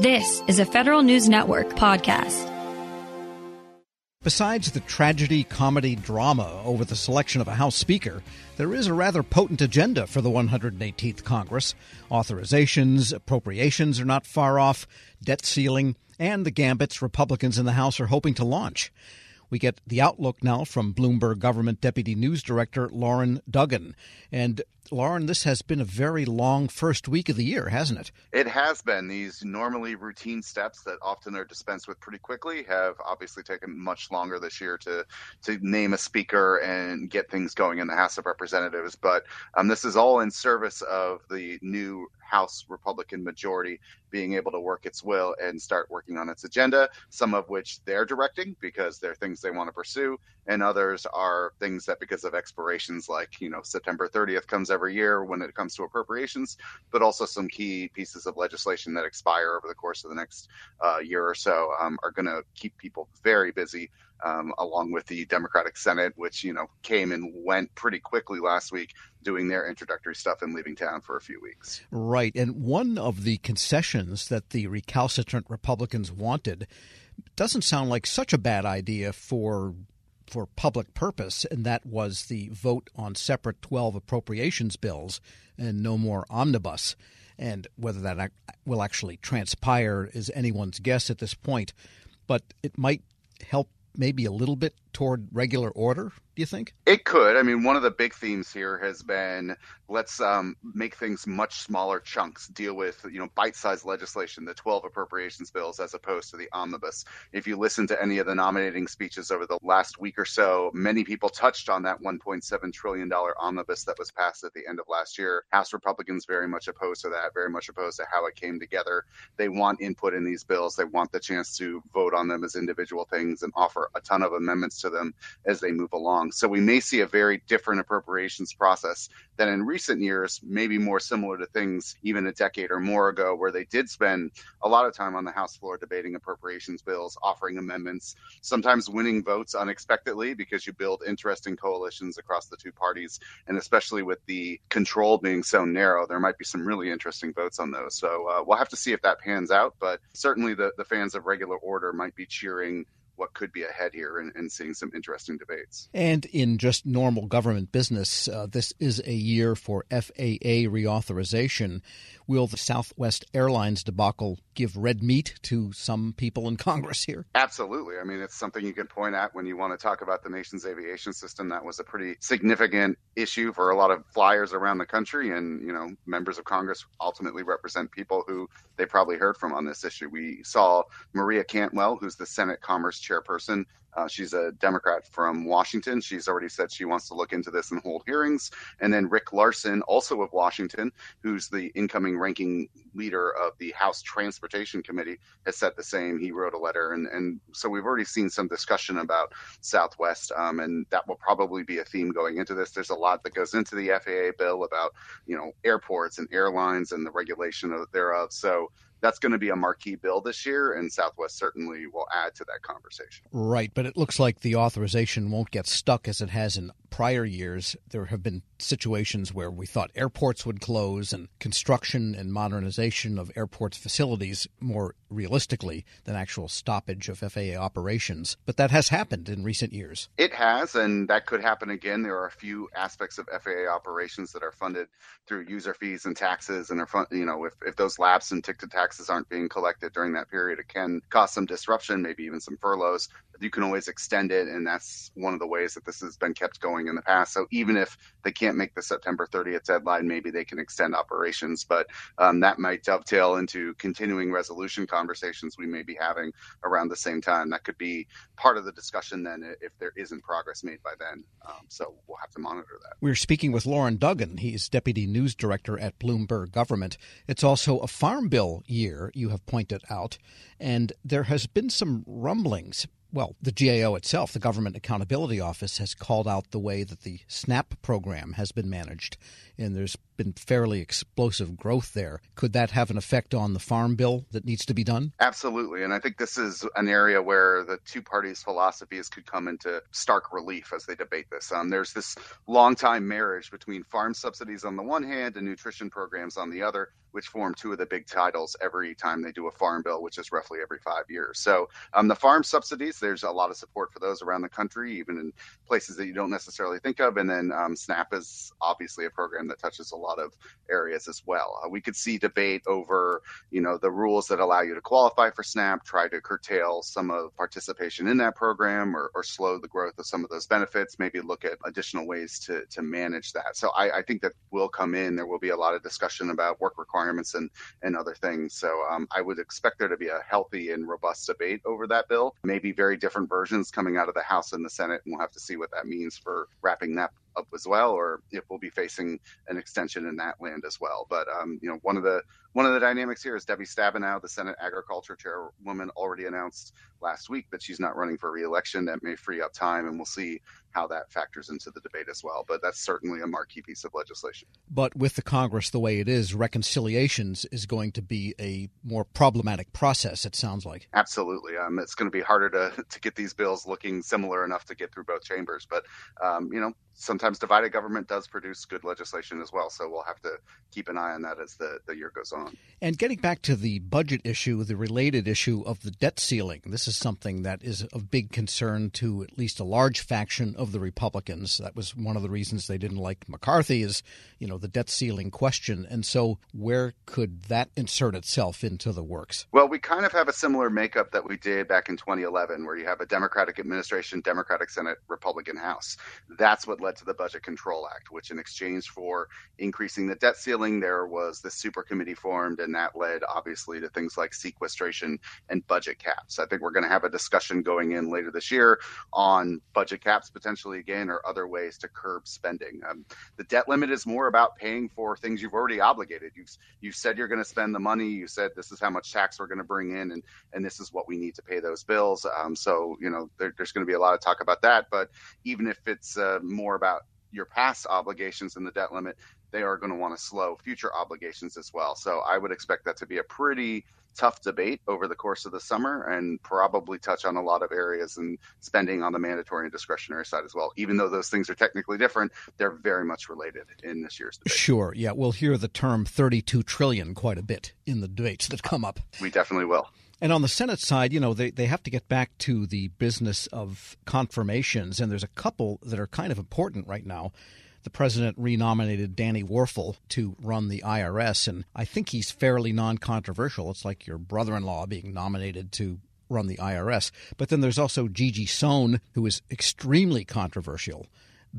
This is a Federal News Network podcast. Besides the tragedy, comedy, drama over the selection of a House Speaker, there is a rather potent agenda for the 118th Congress. Authorizations, appropriations are not far off, debt ceiling, and the gambits Republicans in the House are hoping to launch. We get the outlook now from Bloomberg Government Deputy News Director Loren Duggan. And Loren, this has been a very long first week of the year, hasn't it? It has been. These normally routine steps that often are dispensed with pretty quickly have obviously taken much longer this year to to name a speaker and get things going in the House of Representatives. But um, this is all in service of the new House Republican majority being able to work its will and start working on its agenda, some of which they're directing because they're things they want to pursue, and others are things that because of expirations like, you know, September 30th comes every year when it comes to appropriations, but also some key pieces of legislation that expire over the course of the next uh, year or so um, are going to keep people very busy um, along with the Democratic Senate, which you know came and went pretty quickly last week, doing their introductory stuff and leaving town for a few weeks. Right, and one of the concessions that the recalcitrant Republicans wanted doesn't sound like such a bad idea for for public purpose, and that was the vote on separate 12 appropriations bills and no more omnibus. And whether that will actually transpire is anyone's guess at this point, but it might help maybe a little bit toward regular order, do you think? It could. I mean, one of the big themes here has been let's um, make things much smaller chunks, deal with, you know, bite-sized legislation, the 12 appropriations bills as opposed to the omnibus. If you listen to any of the nominating speeches over the last week or so, many people touched on that 1.7 trillion dollar omnibus that was passed at the end of last year. House Republicans very much opposed to that, very much opposed to how it came together. They want input in these bills. They want the chance to vote on them as individual things and offer a ton of amendments to them as they move along. So we may see a very different appropriations process than in recent years, maybe more similar to things even a decade or more ago, where they did spend a lot of time on the House floor debating appropriations bills, offering amendments, sometimes winning votes unexpectedly because you build interesting coalitions across the two parties. And especially with the control being so narrow, there might be some really interesting votes on those. So uh, we'll have to see if that pans out. But certainly the, the fans of regular order might be cheering what could be ahead here and, and seeing some interesting debates. And in just normal government business, uh, this is a year for FAA reauthorization. Will the Southwest Airlines debacle give red meat to some people in Congress here? Absolutely. I mean, it's something you can point at when you want to talk about the nation's aviation system. That was a pretty significant issue for a lot of flyers around the country. And, you know, members of Congress ultimately represent people who they probably heard from on this issue. We saw Maria Cantwell, who's the Senate Commerce chairperson, uh, she's a Democrat from Washington. She's already said she wants to look into this and hold hearings. And then Rick Larsen, also of Washington, who's the incoming ranking leader of the House Transportation Committee, has said the same. He wrote a letter. And, and so we've already seen some discussion about Southwest, um, and that will probably be a theme going into this. There's a lot that goes into the FAA bill about, you know, airports and airlines and the regulation of, thereof. So that's going to be a marquee bill this year, and Southwest certainly will add to that conversation. Right, but it looks like the authorization won't get stuck as it has in prior years. There have been situations where we thought airports would close and construction and modernization of airports facilities more realistically than actual stoppage of FAA operations. But that has happened in recent years. It has, and that could happen again. There are a few aspects of FAA operations that are funded through user fees and taxes, and are fun- you know if, if those lapse and ticket taxes aren't being collected during that period, it can cause some disruption, maybe even some furloughs you can always extend it, and that's one of the ways that this has been kept going in the past. So even if they can't make the September 30th deadline, maybe they can extend operations, but um, that might dovetail into continuing resolution conversations we may be having around the same time. That could be part of the discussion then if there isn't progress made by then. Um, so we'll have to monitor that. We're speaking with Loren Duggan. He's deputy news director at Bloomberg Government. It's also a farm bill you have pointed out, and there has been some rumblings well, the GAO itself, the Government Accountability Office, has called out the way that the SNAP program has been managed, and there's been fairly explosive growth there. Could that have an effect on the farm bill that needs to be done? Absolutely. And I think this is an area where the two parties' philosophies could come into stark relief as they debate this. Um, there's this long time marriage between farm subsidies on the one hand and nutrition programs on the other, which form two of the big titles every time they do a farm bill, which is roughly every five years. So um, the farm subsidies, there's a lot of support for those around the country, even in places that you don't necessarily think of. And then um, SNAP is obviously a program that touches a lot of areas as well. Uh, we could see debate over, you know, the rules that allow you to qualify for SNAP, try to curtail some of participation in that program or, or slow the growth of some of those benefits, maybe look at additional ways to, to manage that. So I, I think that will come in. There will be a lot of discussion about work requirements and, and other things. So um, I would expect there to be a healthy and robust debate over that bill. Maybe very different versions coming out of the House and the Senate, and we'll have to see what that means for wrapping that up as well, or if we'll be facing an extension in that land as well. But um, you know, one of the one of the dynamics here is Debbie Stabenow, the Senate Agriculture Chairwoman, already announced last week that she's not running for reelection. That may free up time, and we'll see how that factors into the debate as well. But that's certainly a marquee piece of legislation. But with the Congress the way it is, reconciliations is going to be a more problematic process. It sounds like absolutely. Um, it's going to be harder to to get these bills looking similar enough to get through both chambers. But um, you know, sometimes divided government does produce good legislation as well. So we'll have to keep an eye on that as the, the year goes on. And getting back to the budget issue, the related issue of the debt ceiling, this is something that is of big concern to at least a large faction of the Republicans. That was one of the reasons they didn't like McCarthy is, you know, the debt ceiling question. And so where could that insert itself into the works? Well, we kind of have a similar makeup that we did back in 2011 where you have a Democratic administration, Democratic Senate, Republican House. That's what led to the Budget Control Act, which in exchange for increasing the debt ceiling, there was the super committee formed, and that led obviously to things like sequestration and budget caps. I think we're going to have a discussion going in later this year on budget caps potentially again or other ways to curb spending. Um, the debt limit is more about paying for things you've already obligated. You've you said you're going to spend the money. You said this is how much tax we're going to bring in, and and this is what we need to pay those bills. Um, so you know there, there's going to be a lot of talk about that. But even if it's uh, more about your past obligations and the debt limit, they are going to want to slow future obligations as well. So I would expect that to be a pretty tough debate over the course of the summer and probably touch on a lot of areas and spending on the mandatory and discretionary side as well. Even though those things are technically different, they're very much related in this year's debate. Sure. Yeah. We'll hear the term 32 trillion quite a bit in the debates that come up. We definitely will. And on the Senate side, you know, they, they have to get back to the business of confirmations, and there's a couple that are kind of important right now. The president renominated Danny Werfel to run the IRS, and I think he's fairly non controversial. It's like your brother in law being nominated to run the IRS. But then there's also Gigi Sohn, who is extremely controversial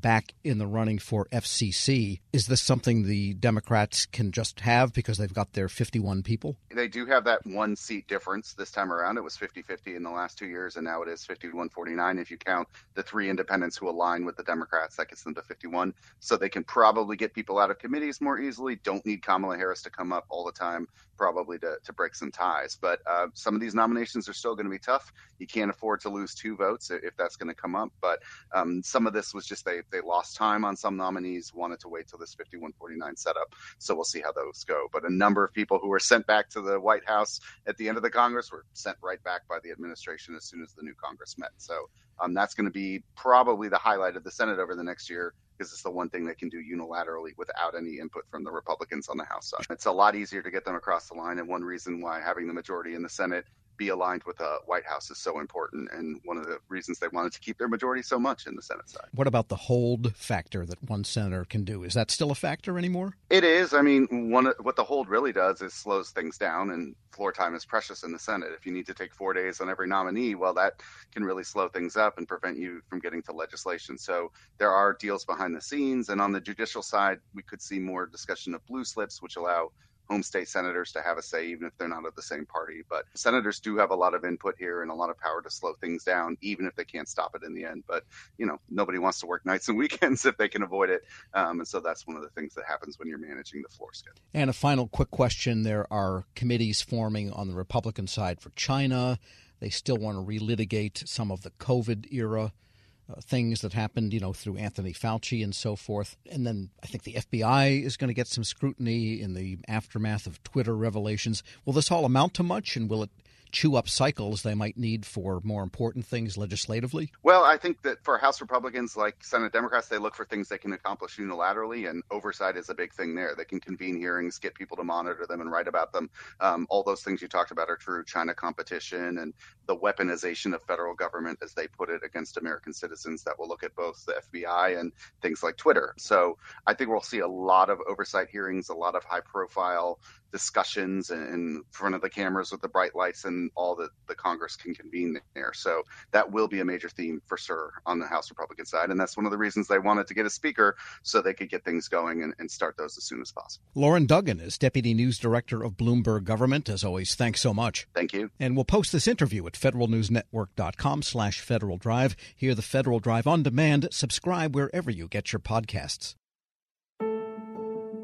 back in the running for FCC. Is this something the Democrats can just have because they've got their 51 people? They do have that one seat difference this time around. It was 50 50 in the last two years, and now it is 51 49 if you count the three independents who align with the Democrats. That gets them to 51. So they can probably get people out of committees more easily. Don't need Kamala Harris to come up all the time, probably to, to break some ties. But uh, some of these nominations are still going to be tough. You can't afford to lose two votes if that's going to come up. But um, some of this was just they they lost time on some nominees, wanted to wait till this 5149 setup. So we'll see how those go. But a number of people who were sent back to the White House at the end of the Congress were sent right back by the administration as soon as the new Congress met. So um, that's going to be probably the highlight of the Senate over the next year because it's the one thing they can do unilaterally without any input from the Republicans on the House side. It's a lot easier to get them across the line, and one reason why having the majority in the Senate be aligned with the White House is so important, and one of the reasons they wanted to keep their majority so much in the Senate side. What about the hold factor that one senator can do? Is that still a factor anymore? It is. I mean, one what the hold really does is slows things down, and floor time is precious in the Senate. If you need to take four days on every nominee, well, that can really slow things up and prevent you from getting to legislation. So there are deals behind the scenes, and on the judicial side, we could see more discussion of blue slips, which allow home state senators to have a say, even if they're not of the same party. But senators do have a lot of input here and a lot of power to slow things down, even if they can't stop it in the end. But, you know, nobody wants to work nights and weekends if they can avoid it. Um, and so that's one of the things that happens when you're managing the floor schedule. And a final quick question there are committees forming on the Republican side for China They still want to relitigate some of the COVID era uh, things that happened, you know, through Anthony Fauci and so forth. And then I think the FBI is going to get some scrutiny in the aftermath of Twitter revelations. Will this all amount to much, and will it chew up cycles they might need for more important things legislatively? Well, I think that for House Republicans like Senate Democrats, they look for things they can accomplish unilaterally, and oversight is a big thing there. They can convene hearings, get people to monitor them, and write about them. Um, all those things you talked about are true. China competition and the weaponization of federal government, as they put it, against American citizens that will look at both the FBI and things like Twitter. So I think we'll see a lot of oversight hearings, a lot of high profile discussions in front of the cameras with the bright lights and all that the Congress can convene there. So that will be a major theme for sure on the House Republican side. And that's one of the reasons they wanted to get a speaker so they could get things going and, and start those as soon as possible. Loren Duggan is Deputy News Director of Bloomberg Government. As always, thanks so much. Thank you. And we'll post this interview at federalnewsnetwork.com slash Federal Drive. Hear the Federal Drive on demand. Subscribe wherever you get your podcasts.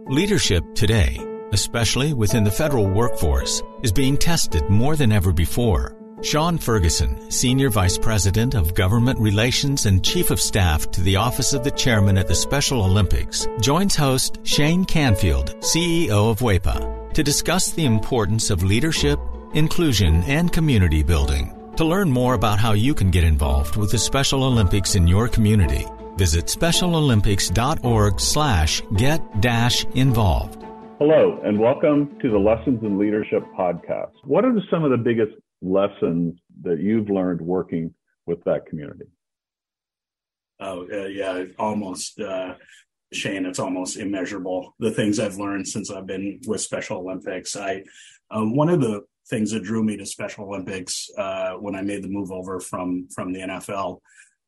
Leadership today especially within the federal workforce, is being tested more than ever before. Sean Ferguson, Senior Vice President of Government Relations and Chief of Staff to the Office of the Chairman at the Special Olympics, joins host Shane Canfield, CEO of WEPA, to discuss the importance of leadership, inclusion, and community building. To learn more about how you can get involved with the Special Olympics in your community, visit specialolympics.org slash get dash involved. Hello, and welcome to the Lessons in Leadership podcast. What are some of the biggest lessons that you've learned working with that community? Oh, uh, yeah, almost, uh, Shane, it's almost immeasurable. The things I've learned since I've been with Special Olympics. I, um, one of the things that drew me to Special Olympics uh, when I made the move over from from the NFL